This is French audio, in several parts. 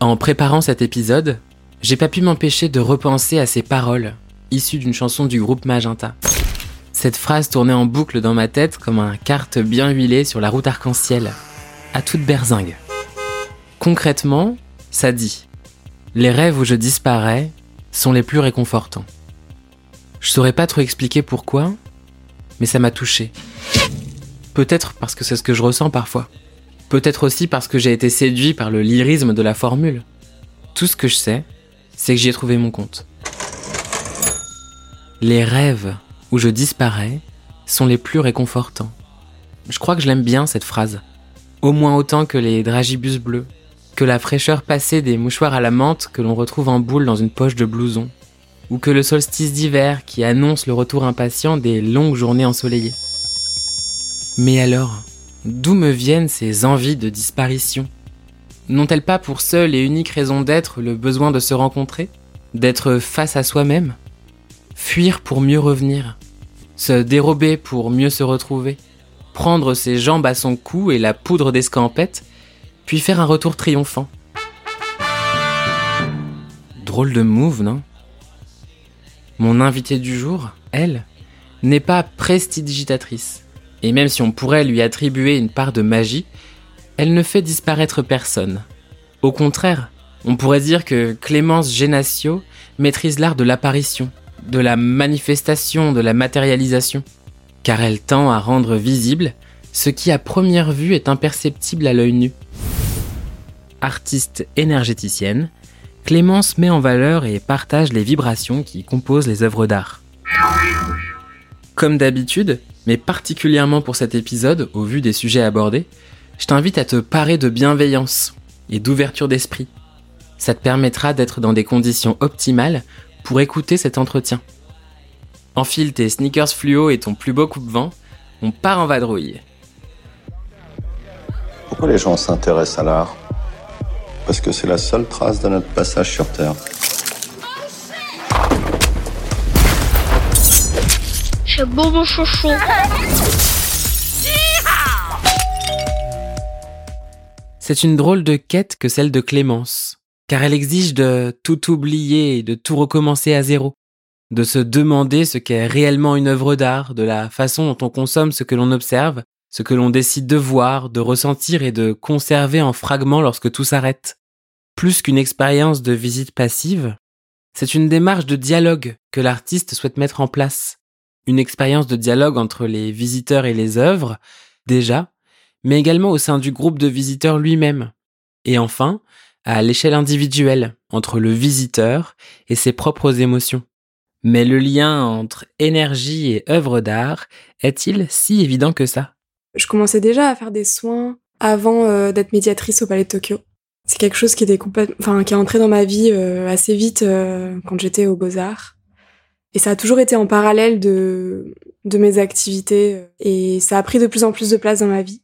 En préparant cet épisode, j'ai pas pu m'empêcher de repenser à ces paroles, issues d'une chanson du groupe Magenta. Cette phrase tournait en boucle dans ma tête comme un carte bien huilé sur la route arc-en-ciel, à toute berzingue. Concrètement, ça dit Les rêves où je disparais sont les plus réconfortants. Je saurais pas trop expliquer pourquoi, mais ça m'a touché. Peut-être parce que c'est ce que je ressens parfois. Peut-être aussi parce que j'ai été séduit par le lyrisme de la formule. Tout ce que je sais, c'est que j'y ai trouvé mon compte. Les rêves où je disparais sont les plus réconfortants. Je crois que je l'aime bien cette phrase. Au moins autant que les dragibus bleus, que la fraîcheur passée des mouchoirs à la menthe que l'on retrouve en boule dans une poche de blouson, ou que le solstice d'hiver qui annonce le retour impatient des longues journées ensoleillées. Mais alors, d'où me viennent ces envies de disparition? N'ont-elles pas pour seule et unique raison d'être le besoin de se rencontrer? D'être face à soi-même? Fuir pour mieux revenir? Se dérober pour mieux se retrouver? Prendre ses jambes à son cou et la poudre d'escampette? Puis faire un retour triomphant? Drôle de move, non? Mon invitée du jour, elle, n'est pas prestidigitatrice. Et même si on pourrait lui attribuer une part de magie, elle ne fait disparaître personne. Au contraire, on pourrait dire que Clémence Génatio maîtrise l'art de l'apparition, de la manifestation, de la matérialisation, car elle tend à rendre visible ce qui à première vue est imperceptible à l'œil nu. Artiste énergéticienne, Clémence met en valeur et partage les vibrations qui composent les œuvres d'art. Comme d'habitude, mais particulièrement pour cet épisode, au vu des sujets abordés, je t'invite à te parer de bienveillance et d'ouverture d'esprit. Ça te permettra d'être dans des conditions optimales pour écouter cet entretien. Enfile tes sneakers fluo et ton plus beau coupe-vent, on part en vadrouille. Pourquoi les gens s'intéressent à l'art? Parce que c'est la seule trace de notre passage sur Terre. Chouchou. C'est une drôle de quête que celle de Clémence, car elle exige de tout oublier et de tout recommencer à zéro, de se demander ce qu'est réellement une œuvre d'art, de la façon dont on consomme ce que l'on observe, ce que l'on décide de voir, de ressentir et de conserver en fragments lorsque tout s'arrête. Plus qu'une expérience de visite passive, c'est une démarche de dialogue que l'artiste souhaite mettre en place. Une expérience de dialogue entre les visiteurs et les œuvres, déjà, mais également au sein du groupe de visiteurs lui-même. Et enfin, à l'échelle individuelle, entre le visiteur et ses propres émotions. Mais le lien entre énergie et œuvre d'art est-il si évident que ça? Je commençais déjà à faire des soins avant euh, d'être médiatrice au Palais de Tokyo. C'est quelque chose qui est entré dans ma vie euh, assez vite euh, quand j'étais aux Beaux-Arts. Et ça a toujours été en parallèle de, de mes activités. Et ça a pris de plus en plus de place dans ma vie.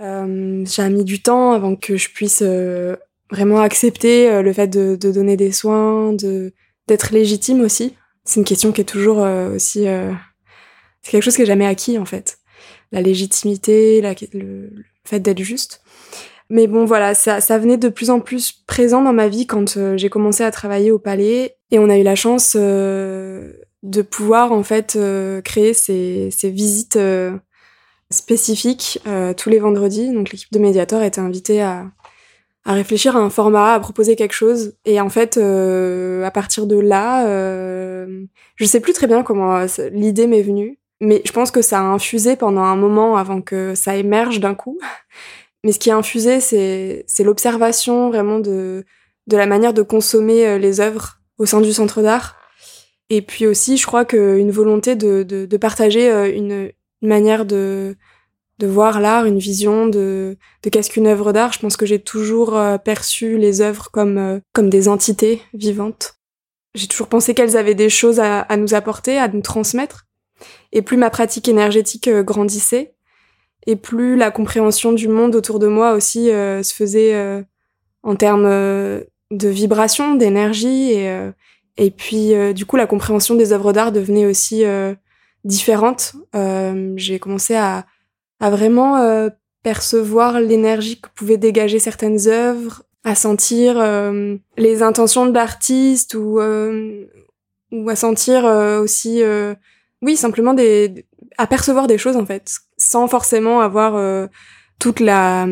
Euh, j'ai mis du temps avant que je puisse euh, vraiment accepter euh, le fait de, de, donner des soins, de d'être légitime aussi. C'est une question qui est toujours aussi c'est quelque chose qui est jamais acquis en fait. La légitimité, le, fait d'être juste. Mais bon voilà, ça, venait de plus en plus présent dans ma vie quand j'ai commencé à travailler au palais et on a eu la chance de pouvoir en fait créer ces, visites spécifique euh, tous les vendredis. Donc l'équipe de Mediator était invitée à, à réfléchir à un format, à proposer quelque chose. Et en fait, euh, à partir de là, euh, je sais plus très bien comment l'idée m'est venue, mais je pense que ça a infusé pendant un moment avant que ça émerge d'un coup. Mais ce qui a infusé, c'est c'est l'observation vraiment de de la manière de consommer euh, les œuvres au sein du centre d'art. Et puis aussi, je crois qu'une volonté de, de, de partager euh, une, une manière de, de voir l'art, une vision de, de qu'est-ce qu'une œuvre d'art. Je pense que j'ai toujours euh, perçu les œuvres comme, comme des entités vivantes. J'ai toujours pensé qu'elles avaient des choses à, à, nous apporter, à nous transmettre. Et plus ma pratique énergétique grandissait, et plus la compréhension du monde autour de moi aussi se faisait en termes de vibration, d'énergie, et, et puis du coup la compréhension des œuvres d'art devenait aussi différentes. Euh, j'ai commencé à, à vraiment euh, percevoir l'énergie que pouvaient dégager certaines œuvres, à sentir les intentions de l'artiste ou ou à sentir aussi oui simplement des à percevoir des choses en fait sans forcément avoir toute la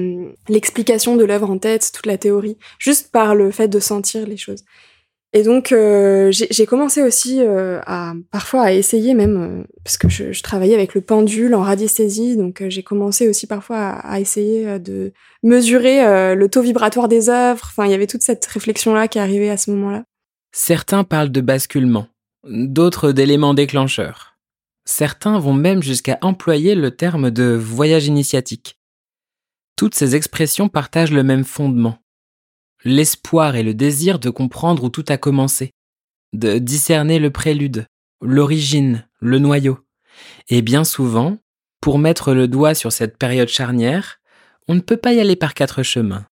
l'explication de l'œuvre en tête, toute la théorie, juste par le fait de sentir les choses. Et donc euh, j'ai commencé aussi euh, à parfois à essayer même euh, parce que je, je, travaillais avec le pendule en radiesthésie, donc j'ai commencé aussi parfois à, à essayer de mesurer le taux vibratoire des œuvres. Enfin, il y avait toute cette réflexion là qui arrivait à ce moment-là. Certains parlent de basculement, d'autres d'éléments déclencheurs. Certains vont même jusqu'à employer le terme de voyage initiatique. Toutes ces expressions partagent le même fondement. L'espoir et le désir de comprendre où tout a commencé, de discerner le prélude, l'origine, le noyau. Et bien souvent, pour mettre le doigt sur cette période charnière, on ne peut pas y aller par quatre chemins.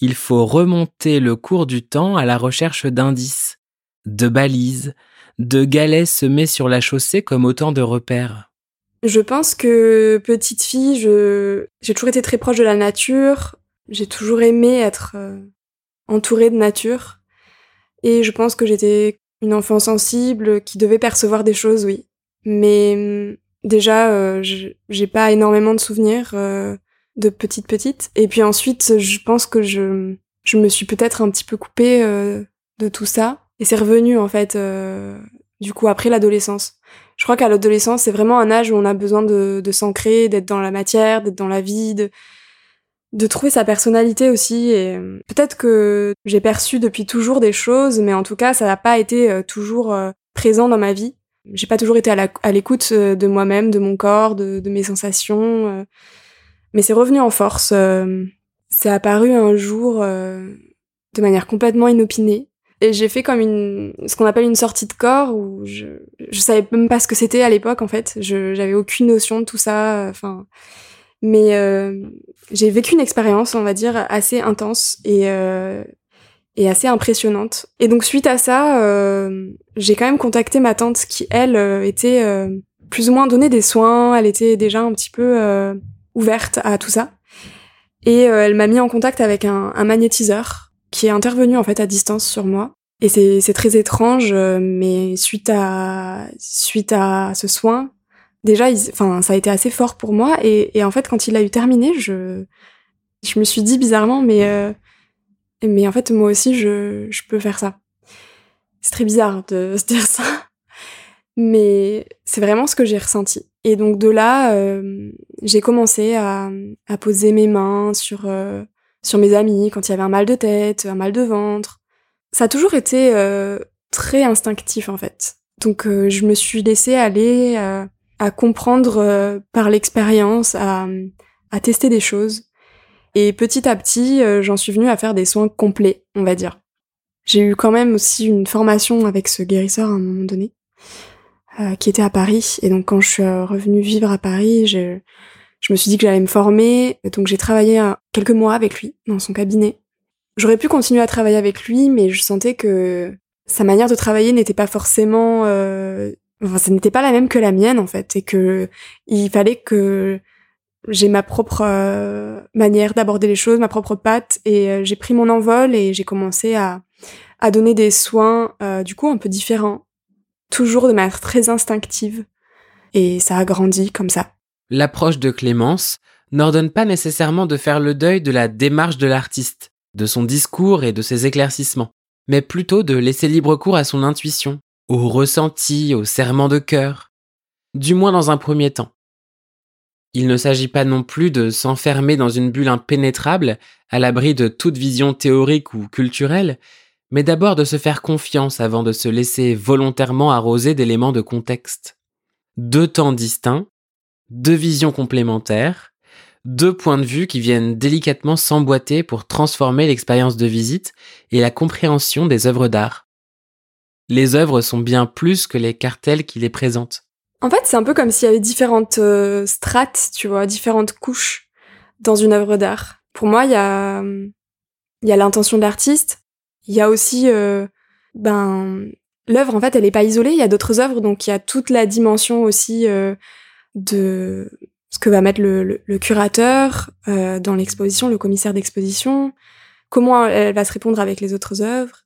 Il faut remonter le cours du temps à la recherche d'indices, de balises, de galets semés sur la chaussée comme autant de repères. Je pense que petite fille, je j'ai toujours été très proche de la nature. J'ai toujours aimé être euh, entourée de nature. Et je pense que j'étais une enfant sensible qui devait percevoir des choses, oui. Mais mm, déjà, euh, j'ai pas énormément de souvenirs euh, de petite petite. Et puis ensuite, je pense que je je me suis peut-être un petit peu coupée de tout ça. Et c'est revenu en fait, du coup après l'adolescence je crois qu'à l'adolescence, c'est vraiment un âge où on a besoin de, de s'ancrer, d'être dans la matière, d'être dans la vie, de, de trouver sa personnalité aussi. Et euh, peut-être que j'ai perçu depuis toujours des choses, mais en tout cas, ça n'a pas été euh, toujours euh, présent dans ma vie. J'ai pas toujours été à l'écoute de moi-même, de mon corps, de, de mes sensations. Mais c'est revenu en force. C'est apparu un jour de manière complètement inopinée. Et j'ai fait comme une, ce qu'on appelle une sortie de corps où je, je savais même pas ce que c'était à l'époque en fait. Je, j'avais aucune notion de tout ça. Enfin, mais euh, j'ai vécu une expérience, on va dire, assez intense et euh, et assez impressionnante. Et donc suite à ça, euh, j'ai quand même contacté ma tante qui elle euh, était euh, plus ou moins donné des soins. Elle était déjà un petit peu euh, ouverte à tout ça. Et elle m'a mis en contact avec un, un magnétiseur qui est intervenu en fait à distance sur moi. Et c'est très étrange, euh, mais suite à suite à ce soin, déjà, enfin, ça a été assez fort pour moi. Et, en fait, quand il a eu terminé, je je me suis dit bizarrement, mais euh, mais en fait, moi aussi, je je peux faire ça. C'est très bizarre de se dire ça, mais c'est vraiment ce que j'ai ressenti. Et donc de là, euh, j'ai commencé à, à poser mes mains sur euh, sur mes amis quand il y avait un mal de tête, un mal de ventre. Ça a toujours été euh, très instinctif en fait. Donc euh, je me suis laissée aller euh, à comprendre par l'expérience, à, à tester des choses. Et petit à petit, j'en suis venue à faire des soins complets, on va dire. J'ai eu quand même aussi une formation avec ce guérisseur à un moment donné, qui était à Paris. Et donc quand je suis revenue vivre à Paris, j'ai je me suis dit que j'allais me former, donc j'ai travaillé quelques mois avec lui dans son cabinet. J'aurais pu continuer à travailler avec lui, mais je sentais que sa manière de travailler n'était pas forcément, euh... enfin, ça n'était pas la même que la mienne en fait, et que il fallait que j'ai ma propre euh, manière d'aborder les choses, ma propre patte, et euh, j'ai pris mon envol et j'ai commencé à à donner des soins euh, du coup un peu différents, toujours de manière très instinctive, et ça a grandi comme ça. L'approche de Clémence n'ordonne pas nécessairement de faire le deuil de la démarche de l'artiste, de son discours et de ses éclaircissements, mais plutôt de laisser libre cours à son intuition, au ressenti, au serment de cœur, du moins dans un premier temps. Il ne s'agit pas non plus de s'enfermer dans une bulle impénétrable, à l'abri de toute vision théorique ou culturelle, mais d'abord de se faire confiance avant de se laisser volontairement arroser d'éléments de contexte. Deux temps distincts, deux visions complémentaires, deux points de vue qui viennent délicatement s'emboîter pour transformer l'expérience de visite et la compréhension des œuvres d'art. Les œuvres sont bien plus que les cartels qui les présentent. En fait, c'est un peu comme s'il y avait différentes euh, strates, tu vois, différentes couches dans une œuvre d'art. Pour moi, il y a, l'intention de l'artiste. Il y a aussi, euh, ben, l'œuvre, en fait, elle n'est pas isolée. Il y a d'autres œuvres, donc il y a toute la dimension aussi euh, de ce que va mettre le, le, curateur euh, dans l'exposition, le commissaire d'exposition, comment elle va se répondre avec les autres œuvres.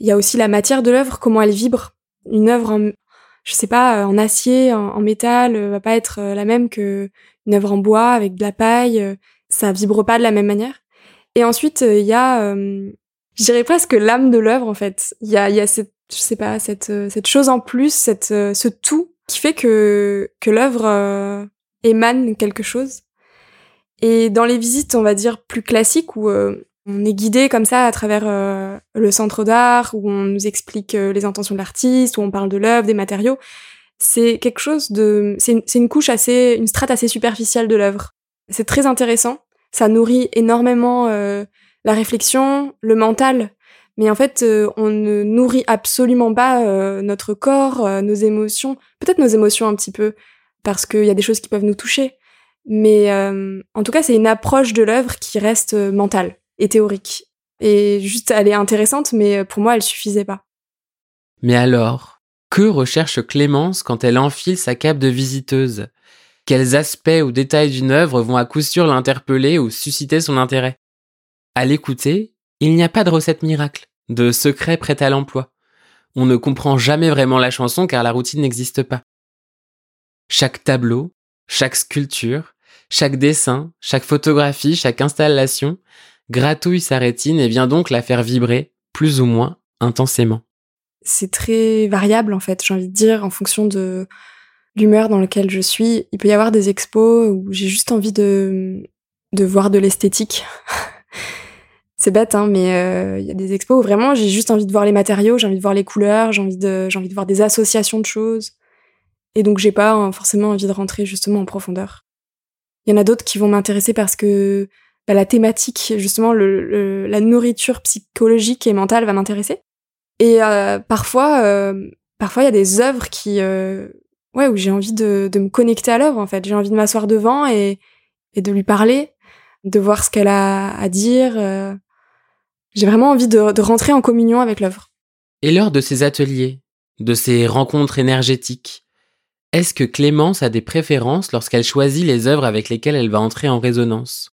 Il y a aussi la matière de l'œuvre, comment elle vibre. Une œuvre en, je sais pas, en acier, en, métal, va pas être la même que une œuvre en bois avec de la paille. Ça vibre pas de la même manière. Et ensuite, il y a, je dirais presque l'âme de l'œuvre en fait. Il y a, il y a cette, je sais pas, cette, cette chose en plus, cette, ce tout qui fait que que l'œuvre émane quelque chose. Et dans les visites, on va dire plus classiques où on est guidé comme ça à travers euh, le centre d'art, où on nous explique euh, les intentions de l'artiste, où on parle de l'œuvre, des matériaux. C'est quelque chose de, c'est une, une, couche assez, une strate assez superficielle de l'œuvre. C'est très intéressant. Ça nourrit énormément euh, la réflexion, le mental. Mais en fait, on ne nourrit absolument pas notre corps, nos émotions. Peut-être nos émotions un petit peu, parce qu'il y a des choses qui peuvent nous toucher. Mais en tout cas, c'est une approche de l'œuvre qui reste mentale et théorique. Et juste, elle est intéressante, mais pour moi, elle suffisait pas. Mais alors, que recherche Clémence quand elle enfile sa cape de visiteuse? Quels aspects ou détails d'une œuvre vont à coup sûr l'interpeller ou susciter son intérêt? À l'écouter, il n'y a pas de recette miracle, de secret prêt à l'emploi. On ne comprend jamais vraiment la chanson car la routine n'existe pas. Chaque tableau, chaque sculpture, chaque dessin, chaque photographie, chaque installation gratouille sa rétine et vient donc la faire vibrer plus ou moins intensément. C'est très variable en fait, j'ai envie de dire, en fonction de l'humeur dans laquelle je suis. Il peut y avoir des expos où j'ai juste envie de, de voir de l'esthétique. c'est bête, hein, mais euh, il y a des expos où vraiment j'ai juste envie de voir les matériaux, j'ai envie de voir les couleurs, j'ai envie de, envie de voir des associations de choses. Et donc j'ai pas hein, forcément envie de rentrer justement en profondeur. Il y en a d'autres qui vont m'intéresser parce que bah, la thématique, justement, le, la nourriture psychologique et mentale va m'intéresser. Et euh, parfois, euh, parfois il y a des œuvres qui, ouais, où j'ai envie de, de me connecter à l'œuvre. En fait, j'ai envie de m'asseoir devant et, et de lui parler, de voir ce qu'elle a à dire. J'ai vraiment envie de, de rentrer en communion avec l'œuvre. Et lors de ces ateliers, de ces rencontres énergétiques, est-ce que Clémence a des préférences lorsqu'elle choisit les œuvres avec lesquelles elle va entrer en résonance?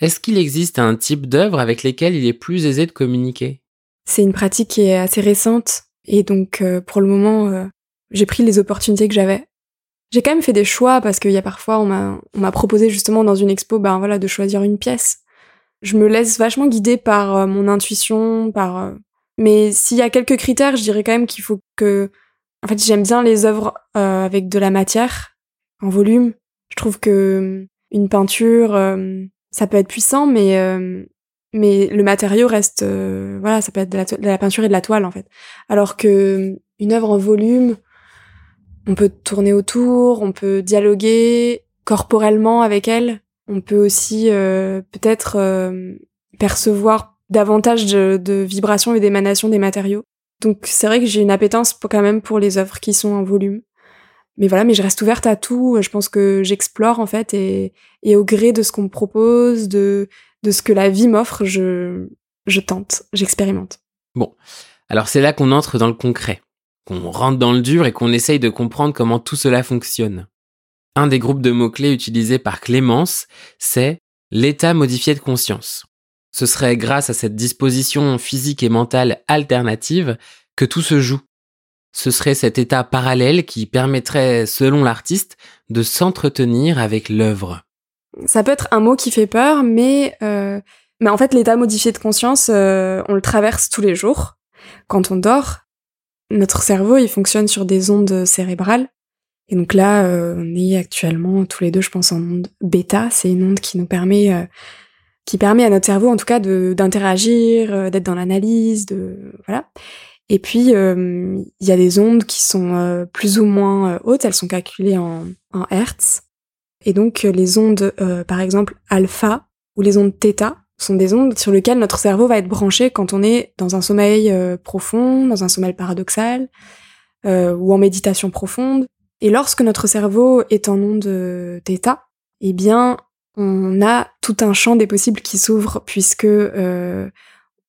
Est-ce qu'il existe un type d'œuvre avec lesquelles il est plus aisé de communiquer? C'est une pratique qui est assez récente et donc euh, pour le moment, euh, j'ai pris les opportunités que j'avais. J'ai quand même fait des choix parce qu'il y a parfois on m'a on m'a proposé justement dans une expo ben voilà de choisir une pièce. Je me laisse vachement guider par euh, mon intuition, par mais s'il y a quelques critères, je dirais quand même qu'il faut que en fait, j'aime bien les œuvres avec de la matière en volume. Je trouve que une peinture ça peut être puissant, mais euh, mais le matériau reste euh, voilà, ça peut être de la, peinture et de la toile en fait. Alors que une œuvre en volume, on peut tourner autour, on peut dialoguer corporellement avec elle, on peut aussi euh, peut-être percevoir davantage de, de vibrations et d'émanations des matériaux. Donc c'est vrai que j'ai une appétence pour, quand même pour les œuvres qui sont en volume mais voilà, mais je reste ouverte à tout. Je pense que j'explore en fait et, et au gré de ce qu'on me propose, de, de ce que la vie m'offre, je, je tente, j'expérimente. Bon, alors c'est là qu'on entre dans le concret, qu'on rentre dans le dur et qu'on essaye de comprendre comment tout cela fonctionne. Un des groupes de mots-clés utilisés par Clémence, c'est l'état modifié de conscience. Ce serait grâce à cette disposition physique et mentale alternative que tout se joue ce serait cet état parallèle qui permettrait, selon l'artiste, de s'entretenir avec l'œuvre. Ça peut être un mot qui fait peur, mais, euh, mais en fait, l'état modifié de conscience, euh, on le traverse tous les jours. Quand on dort, notre cerveau, il fonctionne sur des ondes cérébrales. Et donc là, euh, on est actuellement tous les deux, je pense, en onde bêta. C'est une onde qui nous permet, qui permet à notre cerveau, en tout cas, d'interagir, d'être dans l'analyse, de voilà. Et puis, euh, il y a des ondes qui sont euh, plus ou moins euh, hautes, elles sont calculées en, en Hertz. Et donc, les ondes, par exemple, alpha ou les ondes θ sont des ondes sur lesquelles notre cerveau va être branché quand on est dans un sommeil profond, dans un sommeil paradoxal ou en méditation profonde. Et lorsque notre cerveau est en onde θ, eh bien, on a tout un champ des possibles qui s'ouvre puisque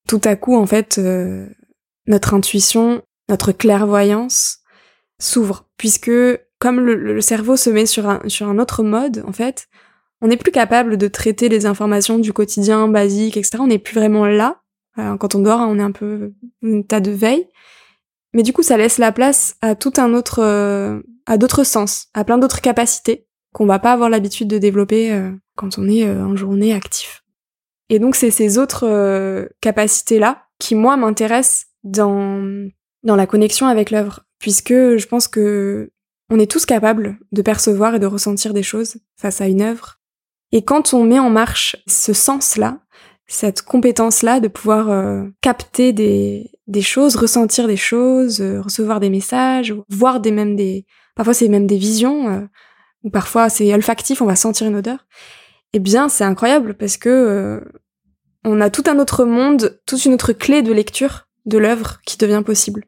tout à coup, en fait, notre intuition, notre clairvoyance s'ouvre, puisque comme le, cerveau se met sur un, sur un autre mode, en fait, on n'est plus capable de traiter les informations du quotidien basique, etc. On n'est plus vraiment là. Euh, quand on dort, on est un peu un tas de veille. Mais du coup, ça laisse la place à tout un autre, euh, à d'autres sens, à plein d'autres capacités qu'on va pas avoir l'habitude de développer euh, quand on est en journée actif. Et donc, c'est ces autres capacités-là qui, moi, m'intéressent dans, la connexion avec l'œuvre. Puisque je pense que on est tous capables de percevoir et de ressentir des choses face à une œuvre. Et quand on met en marche ce sens-là, cette compétence-là de pouvoir euh, capter des, choses, ressentir des choses, euh, recevoir des messages, voir des même des parfois c'est même des visions euh, ou parfois c'est olfactif, on va sentir une odeur. Eh bien, c'est incroyable parce que on a tout un autre monde, toute une autre clé de lecture de l'œuvre qui devient possible.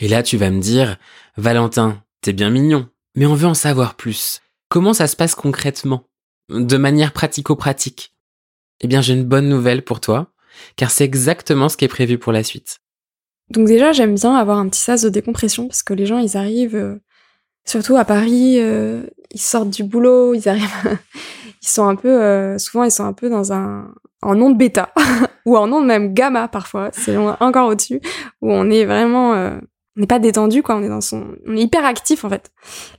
Et là, tu vas me dire, Valentin, t'es bien mignon, mais on veut en savoir plus. Comment ça se passe concrètement, de manière pratico-pratique? Eh bien, j'ai une bonne nouvelle pour toi, car c'est exactement ce qui est prévu pour la suite. Donc déjà, j'aime bien avoir un petit sas de décompression, parce que les gens, ils arrivent, euh, surtout à Paris, euh, ils sortent du boulot, ils arrivent, ils sont un peu, euh, souvent, ils sont un peu dans un, en onde bêta, ou en onde même gamma parfois, c'est encore au-dessus, où on est vraiment, on n'est pas détendu, quoi, on est dans son, on est hyper actif, en fait.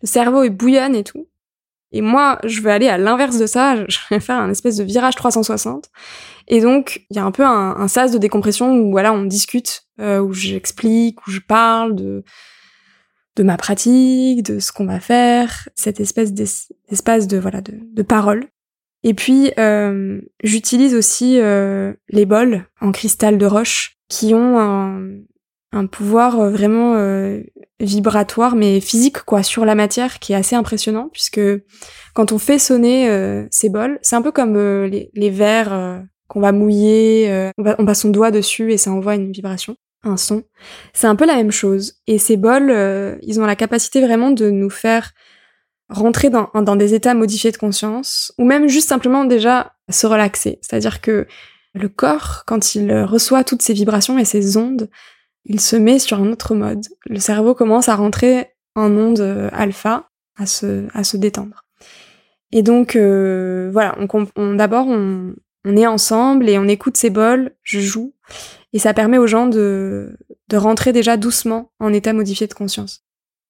Le cerveau est bouillonne et tout. Et moi, je vais aller à l'inverse de ça, je vais faire un espèce de virage 360. Et donc, il y a un peu un, sas de décompression où voilà, on discute, euh, où j'explique, où je parle de de ma pratique, de ce qu'on va faire, cette espèce d'espace de voilà de, de parole. Et puis, euh, j'utilise aussi euh, les bols en cristal de roche qui ont un, un pouvoir euh, vraiment euh, vibratoire mais physique quoi sur la matière qui est assez impressionnant puisque quand on fait sonner euh, ces bols, c'est un peu comme les, verres qu'on va mouiller, on, va, passe son doigt dessus et ça envoie une vibration, un son. C'est un peu la même chose. Et ces bols, ils ont la capacité vraiment de nous faire rentrer dans des états modifiés de conscience ou même juste simplement déjà se relaxer. C'est-à-dire que le corps, quand il reçoit toutes ces vibrations et ces ondes, il se met sur un autre mode. Le cerveau commence à rentrer en onde euh, alpha, à se, à se détendre. Et donc, euh, voilà, on, d'abord, on, on, est ensemble et on écoute ces bols, je joue, et ça permet aux gens de, de rentrer déjà doucement en état modifié de conscience.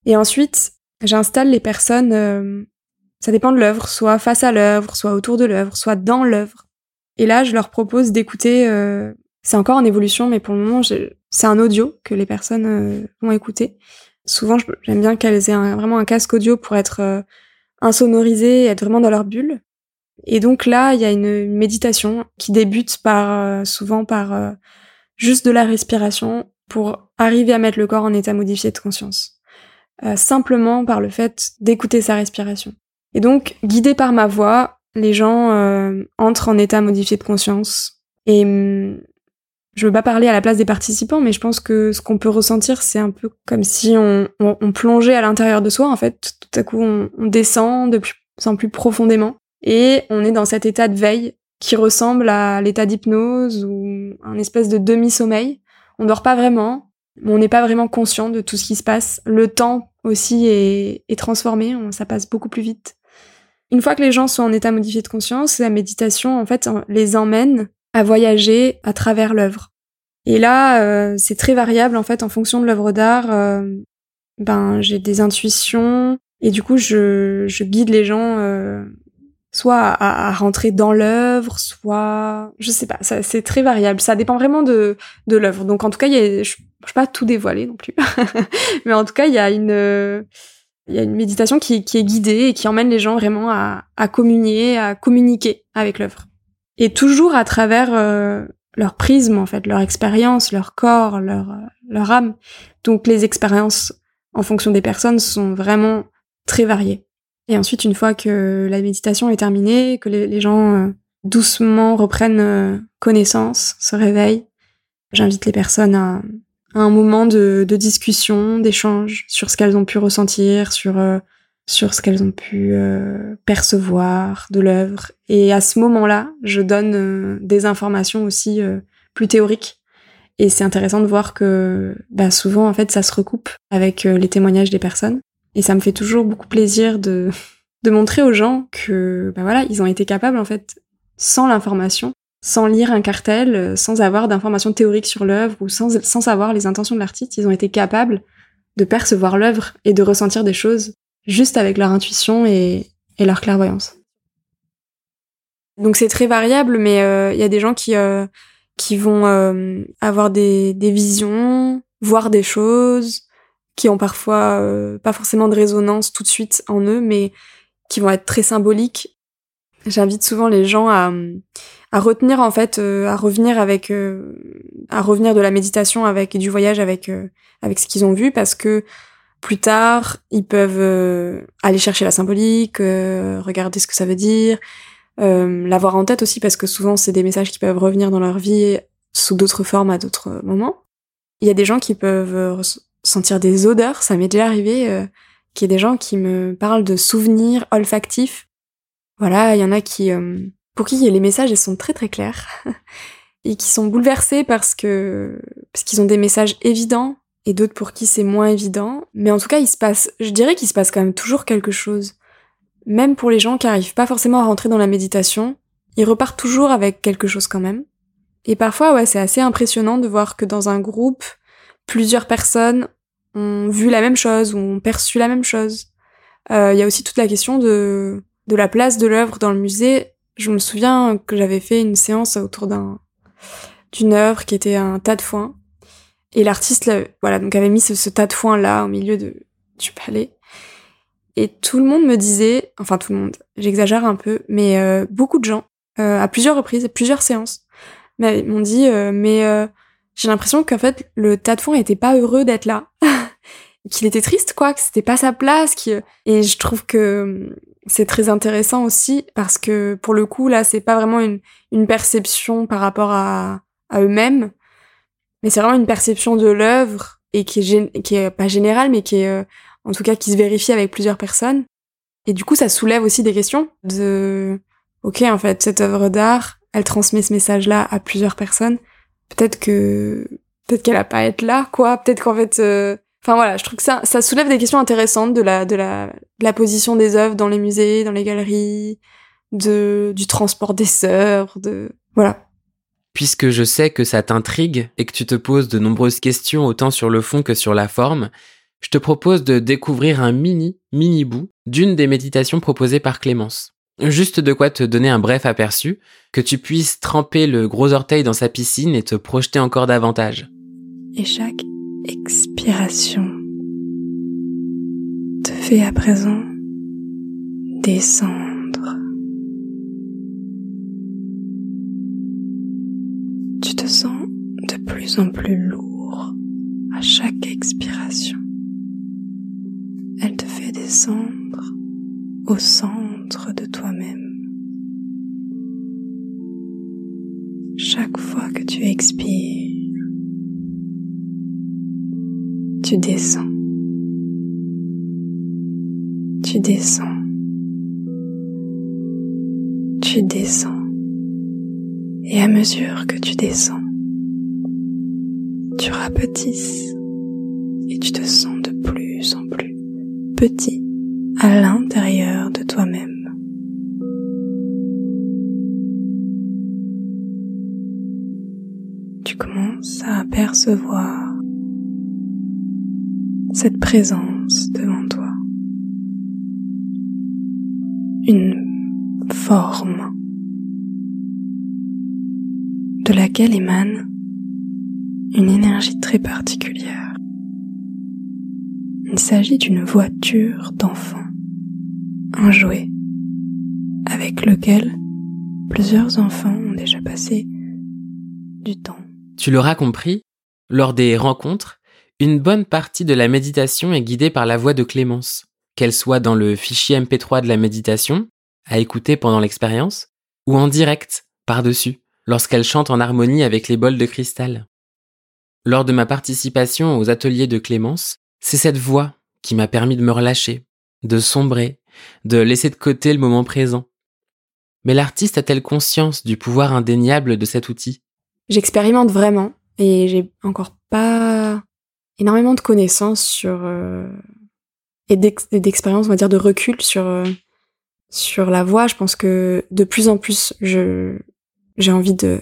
Et ensuite, j'installe les personnes, euh, ça dépend de l'œuvre, soit face à l'œuvre, soit autour de l'œuvre, soit dans l'œuvre. Et là, je leur propose d'écouter c'est encore en évolution, mais pour le moment, c'est un audio que les personnes euh, vont écouter. Souvent, j'aime bien qu'elles aient vraiment un casque audio pour être euh, insonorisées et être vraiment dans leur bulle. Et donc là, il y a une, méditation qui débute par euh, souvent par juste de la respiration pour arriver à mettre le corps en état modifié de conscience. simplement par le fait d'écouter sa respiration. Et donc, guidé par ma voix, les gens entrent en état modifié de conscience. Et hum, je veux pas parler à la place des participants, mais je pense que ce qu'on peut ressentir, c'est un peu comme si on, on, plongeait à l'intérieur de soi, en fait. Tout à coup, on, descend de plus en plus profondément et on est dans cet état de veille qui ressemble à l'état d'hypnose ou un espèce de demi-sommeil. On dort pas vraiment, mais on n'est pas vraiment conscient de tout ce qui se passe. Le temps aussi est, est transformé, ça passe beaucoup plus vite. Une fois que les gens sont en état modifié de conscience, la méditation, en fait, les emmène à voyager à travers l'œuvre. Et là, euh, c'est très variable en fait en fonction de l'œuvre d'art. Euh, ben, j'ai des intuitions et du coup, je, je guide les gens euh, soit à, à, rentrer dans l'œuvre, soit je sais pas. C'est très variable. Ça dépend vraiment de de l'œuvre. Donc en tout cas, il y a, je, je peux pas tout dévoiler non plus, mais en tout cas, il y a une il y a une méditation qui, qui est guidée et qui emmène les gens vraiment à, à communier, à communiquer avec l'œuvre et toujours à travers euh, leur prisme en fait, leur expérience, leur corps, leur euh, leur âme. Donc les expériences en fonction des personnes sont vraiment très variées. Et ensuite, une fois que la méditation est terminée, que les, gens euh, doucement reprennent connaissance, se réveillent, j'invite les personnes à, à un moment de, de discussion, d'échange sur ce qu'elles ont pu ressentir, sur sur ce qu'elles ont pu euh, percevoir de l'œuvre. Et à ce moment-là, je donne euh, des informations aussi euh, plus théoriques. Et c'est intéressant de voir que bah, souvent, en fait, ça se recoupe avec les témoignages des personnes. Et ça me fait toujours beaucoup plaisir de, de montrer aux gens que, bah voilà, ils ont été capables, en fait, sans l'information, sans lire un cartel, euh, sans avoir d'informations théoriques sur l'œuvre ou sans, sans savoir les intentions de l'artiste, ils ont été capables de percevoir l'œuvre et de ressentir des choses juste avec leur intuition et, leur clairvoyance. Donc c'est très variable, mais euh, il y a des gens qui euh, qui vont euh, avoir des, des visions, voir des choses, qui ont parfois pas forcément de résonance tout de suite en eux, mais qui vont être très symboliques. J'invite souvent les gens à, à retenir en fait, à revenir avec, à revenir de la méditation avec et du voyage avec avec ce qu'ils ont vu, parce que plus tard, ils peuvent aller chercher la symbolique, regarder ce que ça veut dire, euh, l'avoir en tête aussi parce que souvent c'est des messages qui peuvent revenir dans leur vie sous d'autres formes à d'autres moments. Il y a des gens qui peuvent euh, sentir des odeurs, ça m'est déjà arrivé, euh, qu'il y ait des gens qui me parlent de souvenirs olfactifs. Voilà, il y en a qui, euh, pour qui les messages sont très très clairs et qui sont bouleversés parce que parce qu'ils ont des messages évidents et d'autres pour qui c'est moins évident. Mais en tout cas, il se passe, je dirais qu'il se passe quand même toujours quelque chose même pour les gens qui arrivent pas forcément à rentrer dans la méditation, ils repartent toujours avec quelque chose quand même. Et parfois, ouais, c'est assez impressionnant de voir que dans un groupe, plusieurs personnes ont vu la même chose ou ont perçu la même chose. Euh, il y a aussi toute la question de, de la place de l'œuvre dans le musée. Je me souviens que j'avais fait une séance autour d'un d'une œuvre qui était un tas de foin. Et l'artiste, voilà, donc avait mis ce, ce tas de foin là au milieu du palais. Et tout le monde me disait, enfin tout le monde, j'exagère un peu, mais euh, beaucoup de gens, euh, à plusieurs reprises, plusieurs séances, m'ont dit, euh, mais j'ai l'impression qu'en fait le tas de fond était pas heureux d'être là, qu'il était triste quoi, que c'était pas sa place, et je trouve que hum, c'est très intéressant aussi parce que pour le coup là c'est pas vraiment une, perception par rapport à, à eux-mêmes, mais c'est vraiment une perception de l'œuvre et qui est, qui est pas générale mais qui est en tout cas qui se vérifie avec plusieurs personnes. Et du coup, ça soulève aussi des questions de, ok, en fait, cette œuvre d'art, elle transmet ce message-là à plusieurs personnes. Peut-être que, peut-être qu'elle a pas à être là, quoi. Peut-être qu'en fait, euh, enfin voilà, je trouve que ça, ça soulève des questions intéressantes de la, de la, de la position des œuvres dans les musées, dans les galeries, de, du transport des œuvres, de, voilà. Puisque je sais que ça t'intrigue et que tu te poses de nombreuses questions autant sur le fond que sur la forme, je te propose de découvrir un mini, mini bout d'une des méditations proposées par Clémence. Juste de quoi te donner un bref aperçu, que tu puisses tremper le gros orteil dans sa piscine et te projeter encore davantage. Et chaque expiration te fait à présent descendre. Tu te sens de plus en plus lourd à chaque expiration elle te fait descendre au centre de toi-même. Chaque fois que tu expires, tu descends. Tu descends. Tu descends. Et à mesure que tu descends, tu rapetisses et tu te sens de plus en plus petit à l'intérieur de toi-même. Tu commences à apercevoir cette présence devant toi. Une forme de laquelle émane une énergie très particulière. Il s'agit d'une voiture d'enfant, un jouet avec lequel plusieurs enfants ont déjà passé du temps. Tu l'auras compris, lors des rencontres, une bonne partie de la méditation est guidée par la voix de Clémence, qu'elle soit dans le fichier MP3 de la méditation, à écouter pendant l'expérience, ou en direct, par-dessus, lorsqu'elle chante en harmonie avec les bols de cristal. Lors de ma participation aux ateliers de Clémence, c'est cette voix qui m'a permis de me relâcher, de sombrer, de laisser de côté le moment présent. Mais l'artiste a-t-elle conscience du pouvoir indéniable de cet outil? J'expérimente vraiment et j'ai encore pas énormément de connaissances sur euh, et d'expérience, on va dire, de recul sur euh, sur la voix. Je pense que de plus en plus, je j'ai envie de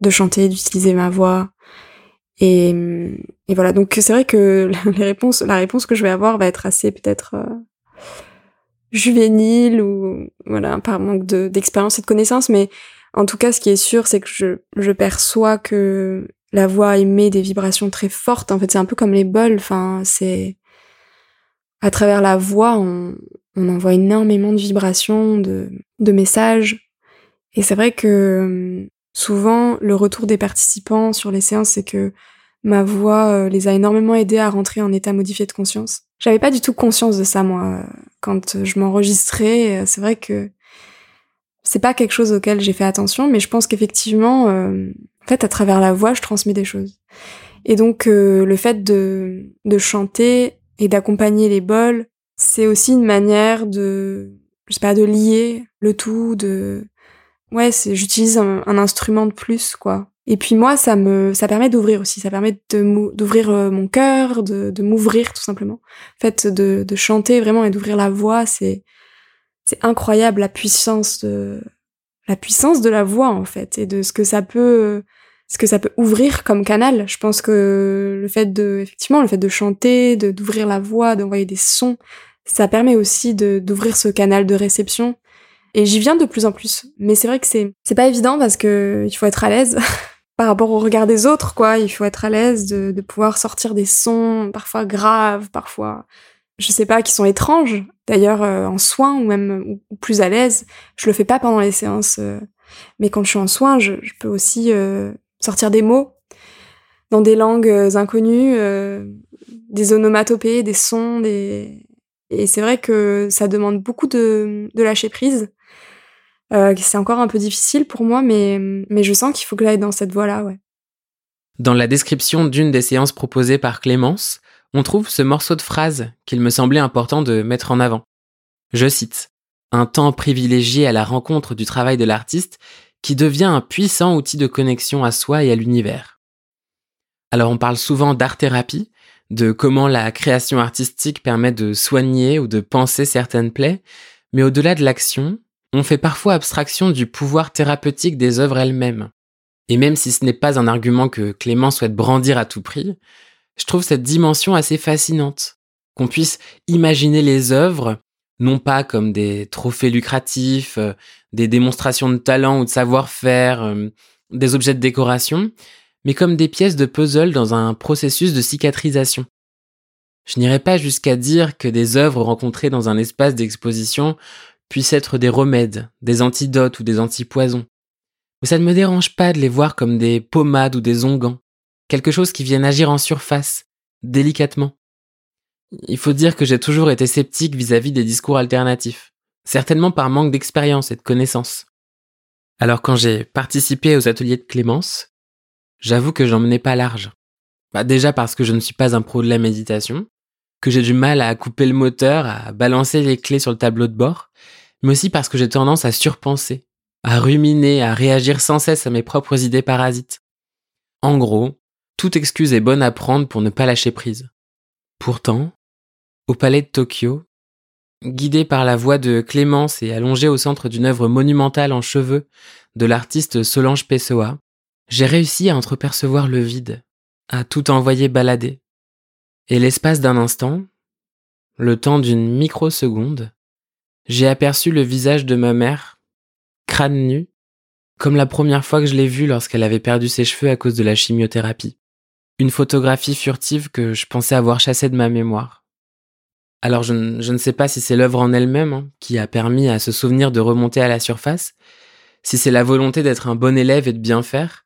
de chanter, d'utiliser ma voix. Et, et voilà. Donc c'est vrai que les réponses, la réponse que je vais avoir va être assez peut-être euh, juvénile ou voilà par manque d'expérience et de connaissances. Mais en tout cas, ce qui est sûr, c'est que je, je perçois que la voix émet des vibrations très fortes. En fait, c'est un peu comme les bols. Enfin, c'est à travers la voix, on, on envoie énormément de vibrations, de, de messages. Et c'est vrai que souvent, le retour des participants sur les séances, c'est que ma voix euh, les a énormément aidés à rentrer en état modifié de conscience. J'avais pas du tout conscience de ça, moi, quand je m'enregistrais. C'est vrai que c'est pas quelque chose auquel j'ai fait attention, mais je pense qu'effectivement, euh, en fait, à travers la voix, je transmets des choses. Et donc, euh, le fait de, de chanter et d'accompagner les bols, c'est aussi une manière de, je sais pas, de lier le tout, de, ouais, c'est, j'utilise un, instrument de plus, quoi. Et puis moi, ça me, ça permet d'ouvrir aussi, ça permet de d'ouvrir euh, mon cœur, de, de m'ouvrir tout simplement. En fait, de, de chanter vraiment et d'ouvrir la voix, c'est, c'est incroyable la puissance de, la puissance de la voix en fait et de ce que ça peut ce que ça peut ouvrir comme canal. Je pense que le fait de, effectivement, le fait de chanter, de d'ouvrir la voix, d'envoyer des sons, ça permet aussi de d'ouvrir ce canal de réception. Et j'y viens de plus en plus. Mais c'est vrai que c'est c'est pas évident parce que il faut être à l'aise par rapport au regard des autres, quoi. Il faut être à l'aise de, de pouvoir sortir des sons parfois graves, parfois je sais pas, qui sont étranges. D'ailleurs, euh, en soins ou même ou plus à l'aise, je le fais pas pendant les séances. Euh, mais quand je suis en soins, je, je peux aussi euh, sortir des mots dans des langues inconnues, des onomatopées, des sons, des... et c'est vrai que ça demande beaucoup de, de lâcher prise. Euh, c'est encore un peu difficile pour moi, mais, je sens qu'il faut que j'aille dans cette voie-là, ouais. Dans la description d'une des séances proposées par Clémence, on trouve ce morceau de phrase qu'il me semblait important de mettre en avant. Je cite Un temps privilégié à la rencontre du travail de l'artiste qui devient un puissant outil de connexion à soi et à l'univers. Alors on parle souvent d'art-thérapie, de comment la création artistique permet de soigner ou de penser certaines plaies, mais au-delà de l'action, on fait parfois abstraction du pouvoir thérapeutique des œuvres elles-mêmes. Et même si ce n'est pas un argument que Clément souhaite brandir à tout prix, je trouve cette dimension assez fascinante. Qu'on puisse imaginer les œuvres non pas comme des trophées lucratifs, euh, des démonstrations de talent ou de savoir-faire, euh, des objets de décoration, mais comme des pièces de puzzle dans un processus de cicatrisation. Je n'irai pas jusqu'à dire que des œuvres rencontrées dans un espace d'exposition puissent être des remèdes, des antidotes ou des antipoisons. Mais ça ne me dérange pas de les voir comme des pommades ou des onguents, quelque chose qui vienne agir en surface, délicatement, il faut dire que j'ai toujours été sceptique vis-à-vis des discours alternatifs, certainement par manque d'expérience et de connaissances. Alors quand j'ai participé aux ateliers de Clémence, j'avoue que j'en menais pas large. Bah déjà parce que je ne suis pas un pro de la méditation, que j'ai du mal à couper le moteur, à balancer les clés sur le tableau de bord, mais aussi parce que j'ai tendance à surpenser, à ruminer, à réagir sans cesse à mes propres idées parasites. En gros, toute excuse est bonne à prendre pour ne pas lâcher prise. Pourtant, au palais de Tokyo, guidé par la voix de Clémence et allongé au centre d'une œuvre monumentale en cheveux de l'artiste Solange Pessoa, j'ai réussi à entrepercevoir le vide, à tout envoyer balader. Et l'espace d'un instant, le temps d'une microseconde, j'ai aperçu le visage de ma mère, crâne nu, comme la première fois que je l'ai vue lorsqu'elle avait perdu ses cheveux à cause de la chimiothérapie. Une photographie furtive que je pensais avoir chassée de ma mémoire. Alors je, ne sais pas si c'est l'œuvre en elle-même hein, qui a permis à ce souvenir de remonter à la surface, si c'est la volonté d'être un bon élève et de bien faire,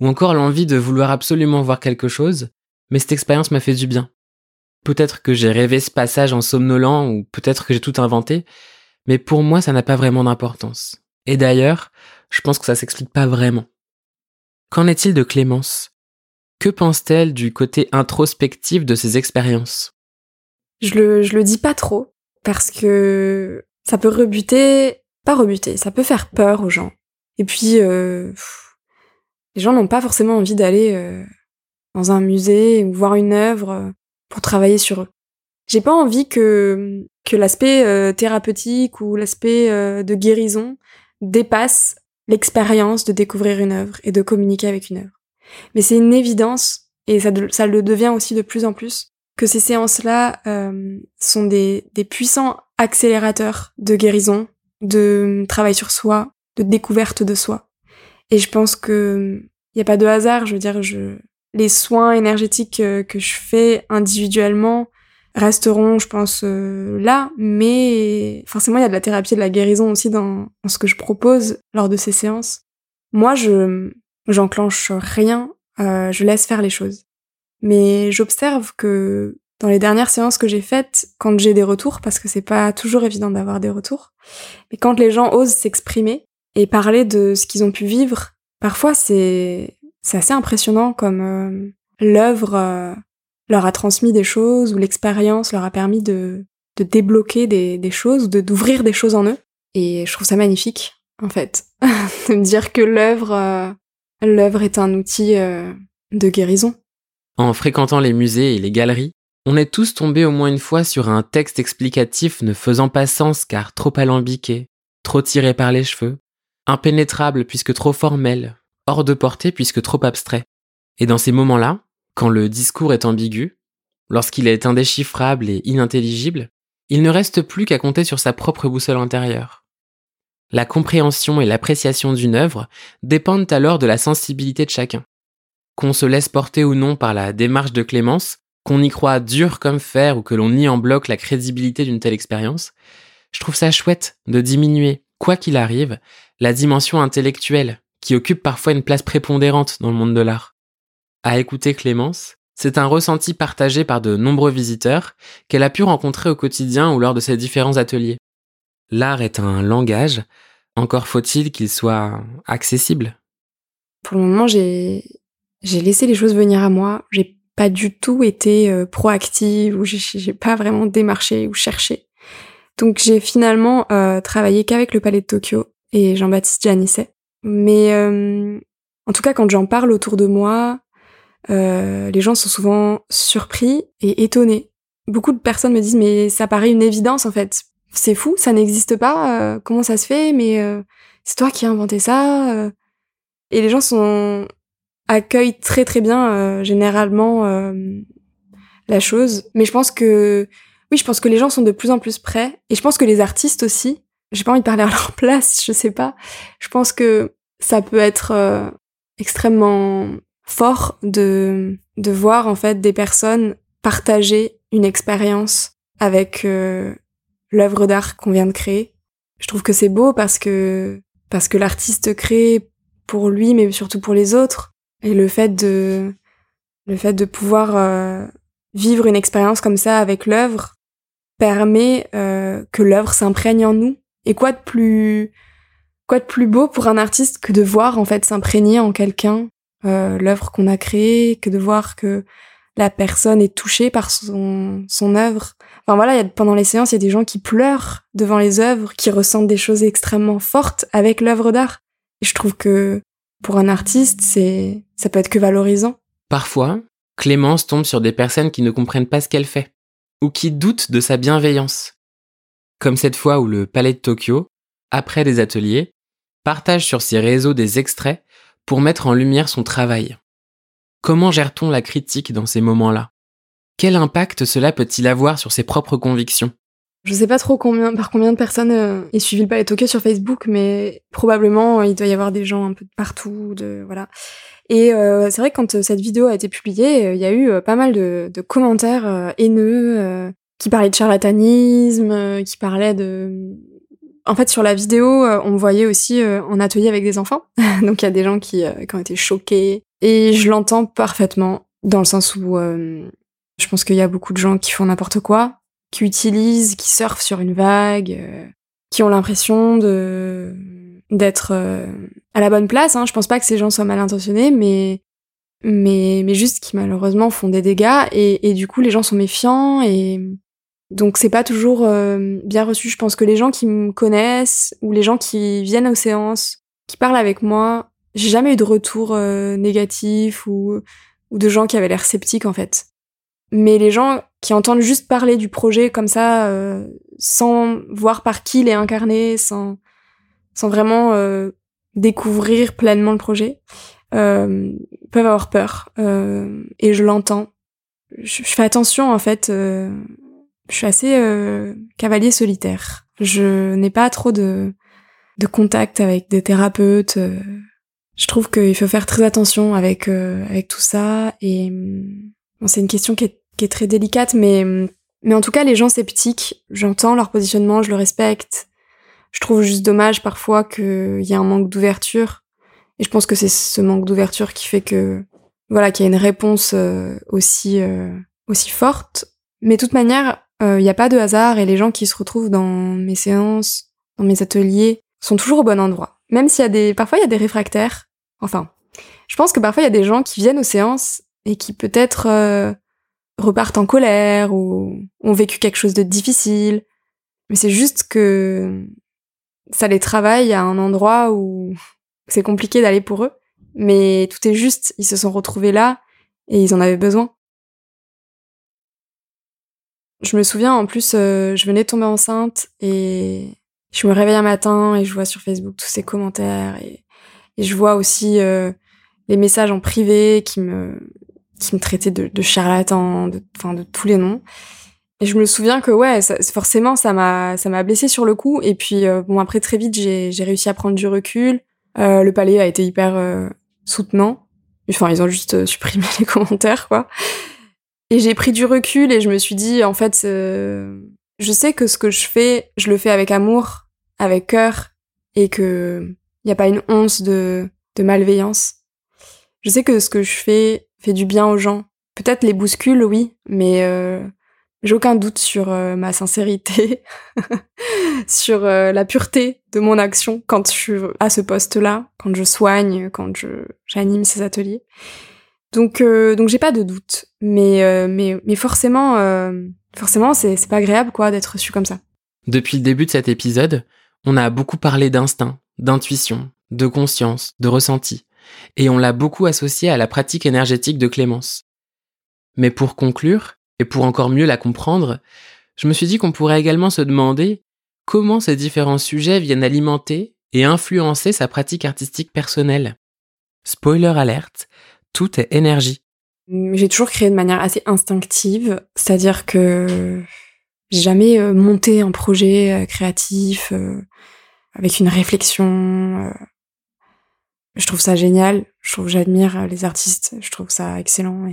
ou encore l'envie de vouloir absolument voir quelque chose, mais cette expérience m'a fait du bien. Peut-être que j'ai rêvé ce passage en somnolent, ou peut-être que j'ai tout inventé, mais pour moi ça n'a pas vraiment d'importance. Et d'ailleurs, je pense que ça s'explique pas vraiment. Qu'en est-il de Clémence? Que pense-t-elle du côté introspectif de ses expériences? Je le, je le dis pas trop parce que ça peut rebuter, pas rebuter, ça peut faire peur aux gens. Et puis, euh, les gens n'ont pas forcément envie d'aller euh, dans un musée ou voir une œuvre euh, pour travailler sur eux. J'ai pas envie que que l'aspect euh, thérapeutique ou l'aspect euh, de guérison dépasse l'expérience de découvrir une œuvre et de communiquer avec une œuvre. Mais c'est une évidence et ça, ça le devient aussi de plus en plus que ces séances-là euh, sont des, des puissants accélérateurs de guérison, de travail sur soi, de découverte de soi. Et je pense que il y a pas de hasard. Je veux dire, je les soins énergétiques que je fais individuellement resteront, je pense, euh, là. Mais forcément, il y a de la thérapie et de la guérison aussi dans, ce que je propose lors de ces séances. Moi, je j'enclenche rien. Euh, je laisse faire les choses. Mais j'observe que dans les dernières séances que j'ai faites, quand j'ai des retours, parce que c'est pas toujours évident d'avoir des retours, mais quand les gens osent s'exprimer et parler de ce qu'ils ont pu vivre, parfois c'est c'est assez impressionnant comme euh, l'œuvre leur a transmis des choses ou l'expérience leur a permis de, de débloquer des, des choses, de d'ouvrir des choses en eux. Et je trouve ça magnifique, en fait, de me dire que l'œuvre, euh, est un outil euh, de guérison. En fréquentant les musées et les galeries, on est tous tombés au moins une fois sur un texte explicatif ne faisant pas sens car trop alambiqué, trop tiré par les cheveux, impénétrable puisque trop formel, hors de portée puisque trop abstrait. Et dans ces moments-là, quand le discours est ambigu, lorsqu'il est indéchiffrable et inintelligible, il ne reste plus qu'à compter sur sa propre boussole intérieure. La compréhension et l'appréciation d'une œuvre dépendent alors de la sensibilité de chacun. Qu'on se laisse porter ou non par la démarche de Clémence, qu'on y croit dur comme fer ou que l'on nie en bloc la crédibilité d'une telle expérience, je trouve ça chouette de diminuer, quoi qu'il arrive, la dimension intellectuelle qui occupe parfois une place prépondérante dans le monde de l'art à écouter Clémence, c'est un ressenti partagé par de nombreux visiteurs qu'elle a pu rencontrer au quotidien ou lors de ses différents ateliers. L'art est un langage, encore faut-il qu'il soit accessible. Pour le moment, j'ai laissé les choses venir à moi. J'ai pas du tout été euh, proactive ou j'ai pas vraiment démarché ou cherché. Donc j'ai finalement euh, travaillé qu'avec le Palais de Tokyo et Jean-Baptiste Janisset. Mais euh, en tout cas, quand j'en parle autour de moi, euh, les gens sont souvent surpris et étonnés. Beaucoup de personnes me disent mais ça paraît une évidence en fait. C'est fou, ça n'existe pas. Euh, comment ça se fait Mais euh, c'est toi qui as inventé ça. Et les gens sont accueillent très très bien généralement la chose. Mais je pense que oui, je pense que les gens sont de plus en plus prêts. Et je pense que les artistes aussi. J'ai pas envie de parler à leur place, je sais pas. Je pense que ça peut être extrêmement fort de, de voir en fait des personnes partager une expérience avec euh, l'œuvre d'art qu'on vient de créer. Je trouve que c'est beau parce que parce que l'artiste crée pour lui mais surtout pour les autres et le fait de le fait de pouvoir euh, vivre une expérience comme ça avec l'œuvre permet euh, que l'œuvre s'imprègne en nous. Et quoi de plus quoi de plus beau pour un artiste que de voir en fait s'imprégner en quelqu'un euh, l'œuvre qu'on a créée, que de voir que la personne est touchée par son, son œuvre. Enfin voilà, pendant les séances, il y a des gens qui pleurent devant les œuvres, qui ressentent des choses extrêmement fortes avec l'œuvre d'art. Et je trouve que pour un artiste, c'est ça peut être que valorisant. Parfois, Clémence tombe sur des personnes qui ne comprennent pas ce qu'elle fait, ou qui doutent de sa bienveillance. Comme cette fois où le Palais de Tokyo, après des ateliers, partage sur ses réseaux des extraits pour mettre en lumière son travail. Comment gère-t-on la critique dans ces moments-là? Quel impact cela peut-il avoir sur ses propres convictions? Je sais pas trop par combien de personnes euh, est suivi le palais Tokyo sur Facebook, mais probablement euh, il doit y avoir des gens un peu de partout, de voilà. Et euh, c'est vrai que quand cette vidéo a été publiée, il y a eu pas mal de commentaires haineux qui parlaient de charlatanisme, qui parlaient de en fait, sur la vidéo, euh, on voyait aussi euh, en atelier avec des enfants. Donc, il y a des gens qui, euh, qui, ont été choqués. Et je l'entends parfaitement, dans le sens où je pense qu'il y a beaucoup de gens qui font n'importe quoi, qui utilisent, qui surfent sur une vague, qui ont l'impression de d'être à la bonne place. Hein. Je pense pas que ces gens soient mal intentionnés, mais mais mais juste qui malheureusement font des dégâts et du coup les gens sont méfiants et donc c'est pas toujours euh, bien reçu. Je pense que les gens qui me connaissent ou les gens qui viennent aux séances, qui parlent avec moi, j'ai jamais eu de retour euh, négatif ou, de gens qui avaient l'air sceptiques en fait. Mais les gens qui entendent juste parler du projet comme ça, euh, sans voir par qui il est incarné, sans, vraiment euh, découvrir pleinement le projet, peuvent avoir peur. Et je l'entends. Je, fais attention en fait. Je suis assez cavalier solitaire. Je n'ai pas trop de, de contact avec des thérapeutes. je trouve qu'il faut faire très attention avec avec tout ça. Et bon, c'est une question qui est, qui est très délicate, mais mais en tout cas, les gens sceptiques, j'entends leur positionnement, je le respecte je trouve juste dommage parfois qu'il y a un manque d'ouverture. Et je pense que c'est ce manque d'ouverture qui fait que, voilà, qu'il y a une réponse euh, aussi, euh, aussi forte. Mais de toute manière, euh, il n'y a pas de hasard et les gens qui se retrouvent dans mes séances, dans mes ateliers, sont toujours au bon endroit. Même s'il y a des, parfois il y a des réfractaires. Enfin, je pense que parfois il y a des gens qui viennent aux séances et qui peut-être repartent en colère ou ont vécu quelque chose de difficile. Mais c'est juste que ça les travaille à un endroit où c'est compliqué d'aller pour eux. Mais tout est juste, ils se sont retrouvés là et ils en avaient besoin. Je me souviens, en plus, euh, je venais de tomber enceinte et je me réveille un matin et je vois sur Facebook tous ces commentaires et, je vois aussi euh, les messages en privé qui me, qui me traitaient de, de charlatan, de, enfin, de tous les noms. Et je me souviens que ouais, forcément ça m'a ça m'a blessé sur le coup. Et puis euh, bon après très vite j'ai j'ai réussi à prendre du recul. Euh, le palais a été hyper euh, soutenant. Enfin ils ont juste supprimé les commentaires quoi. Et j'ai pris du recul et je me suis dit en fait je sais que ce que je fais je le fais avec amour, avec cœur et que il y a pas une once de de malveillance. Je sais que ce que je fais fait du bien aux gens. Peut-être les bouscule oui, mais j'ai aucun doute sur euh, ma sincérité, sur euh, la pureté de mon action quand je suis à ce poste-là, quand je soigne, quand j'anime ces ateliers. Donc euh, donc j'ai pas de doute, mais mais mais forcément forcément c'est c'est pas agréable quoi d'être reçu comme ça. Depuis le début de cet épisode, on a beaucoup parlé d'instinct, d'intuition, de conscience, de ressenti, et on l'a beaucoup associé à la pratique énergétique de Clémence. Mais pour conclure, et pour encore mieux la comprendre, je me suis dit qu'on pourrait également se demander comment ces différents sujets viennent alimenter et influencer sa pratique artistique personnelle. Spoiler alerte, tout est énergie. J'ai toujours créé de manière assez instinctive, c'est-à-dire que j'ai jamais euh, monté un projet euh, créatif euh, avec une réflexion. Je trouve ça génial, je trouve j'admire les artistes, je trouve ça excellent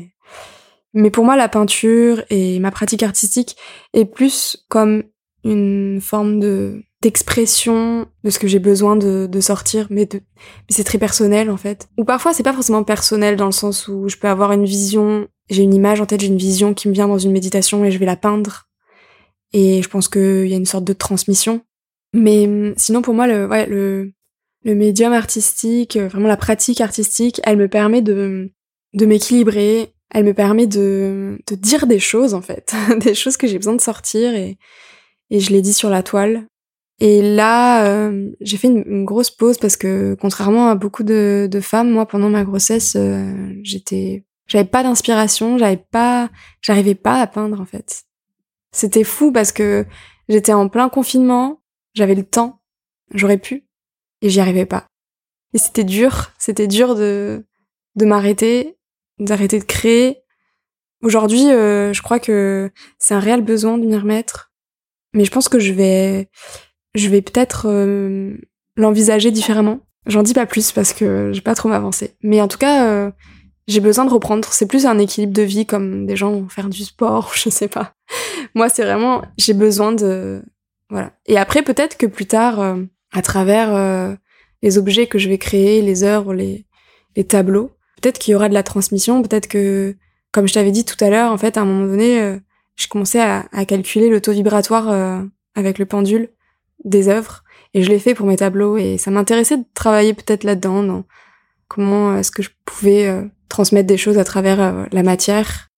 mais pour moi, la peinture et ma pratique artistique est plus comme une forme de d'expression de ce que j'ai besoin de, de sortir, mais, de, mais c'est très personnel en fait. Ou parfois c'est pas forcément personnel dans le sens où je peux avoir une vision, j'ai une image en tête, j'ai une vision qui me vient dans une méditation et je vais la peindre. Et je pense qu'il y a une sorte de transmission. Mais hum, sinon pour moi le ouais le le médium artistique, vraiment la pratique artistique, elle me permet de de m'équilibrer elle me permet de, de dire des choses en fait, des choses que j'ai besoin de sortir et, et je l'ai dit sur la toile. Et là, euh, j'ai fait une, grosse pause parce que contrairement à beaucoup de, femmes, moi pendant ma grossesse, euh, j'étais, j'avais pas d'inspiration, j'avais pas, j'arrivais pas à peindre en fait. C'était fou parce que j'étais en plein confinement, j'avais le temps, j'aurais pu et j'y arrivais pas. Et c'était dur, c'était dur de de m'arrêter d'arrêter de créer. Aujourd'hui, euh, je crois que c'est un réel besoin de m'y remettre. Mais je pense que je vais, je vais peut-être euh, l'envisager différemment. J'en dis pas plus parce que j'ai pas trop m'avancer. Mais en tout cas, euh, j'ai besoin de reprendre. C'est plus un équilibre de vie comme des gens vont faire du sport, je sais pas. Moi, c'est vraiment, j'ai besoin de, voilà. Et après, peut-être que plus tard, à travers les objets que je vais créer, les œuvres, les, tableaux, peut-être qu'il y aura de la transmission, peut-être que, comme je t'avais dit tout à l'heure, en fait, à un moment donné, euh, je commençais à, à calculer le taux vibratoire euh, avec le pendule des œuvres, et je l'ai fait pour mes tableaux, et ça m'intéressait de travailler peut-être là-dedans, dans comment est-ce que je pouvais euh, transmettre des choses à travers la matière.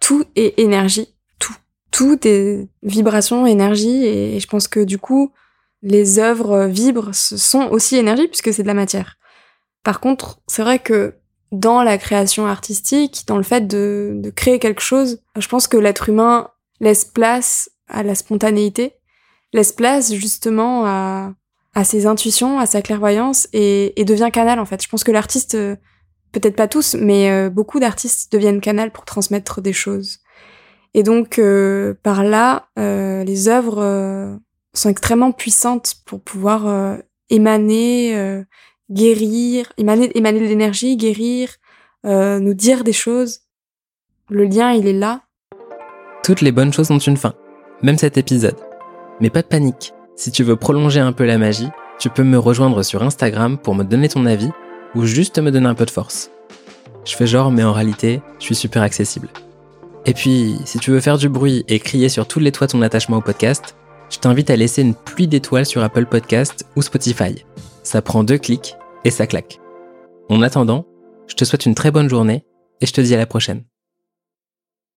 Tout est énergie, tout. Tout est vibration, énergie, et je pense que du coup, les œuvres vibrent, sont aussi énergie puisque c'est de la matière. Par contre, c'est vrai que dans la création artistique, dans le fait de créer quelque chose. Je pense que l'être humain laisse place à la spontanéité, laisse place justement à, à ses intuitions, à sa clairvoyance et, et devient canal en fait. Je pense que l'artiste, euh, peut-être pas tous, mais euh, beaucoup d'artistes deviennent canal pour transmettre des choses. Et donc euh, par là, les œuvres sont extrêmement puissantes pour pouvoir émaner, guérir, émaner, émaner de l'énergie, guérir, nous dire des choses. Le lien, il est là. Toutes les bonnes choses ont une fin, même cet épisode. Mais pas de panique. Si tu veux prolonger un peu la magie, tu peux me rejoindre sur Instagram pour me donner ton avis ou juste me donner un peu de force. Je fais genre, mais en réalité, je suis super accessible. Et puis, si tu veux faire du bruit et crier sur tous les toits ton attachement au podcast, je t'invite à laisser une pluie d'étoiles sur Apple Podcast ou Spotify. Ça prend deux clics et ça claque. En attendant, je te souhaite une très bonne journée et je te dis à la prochaine.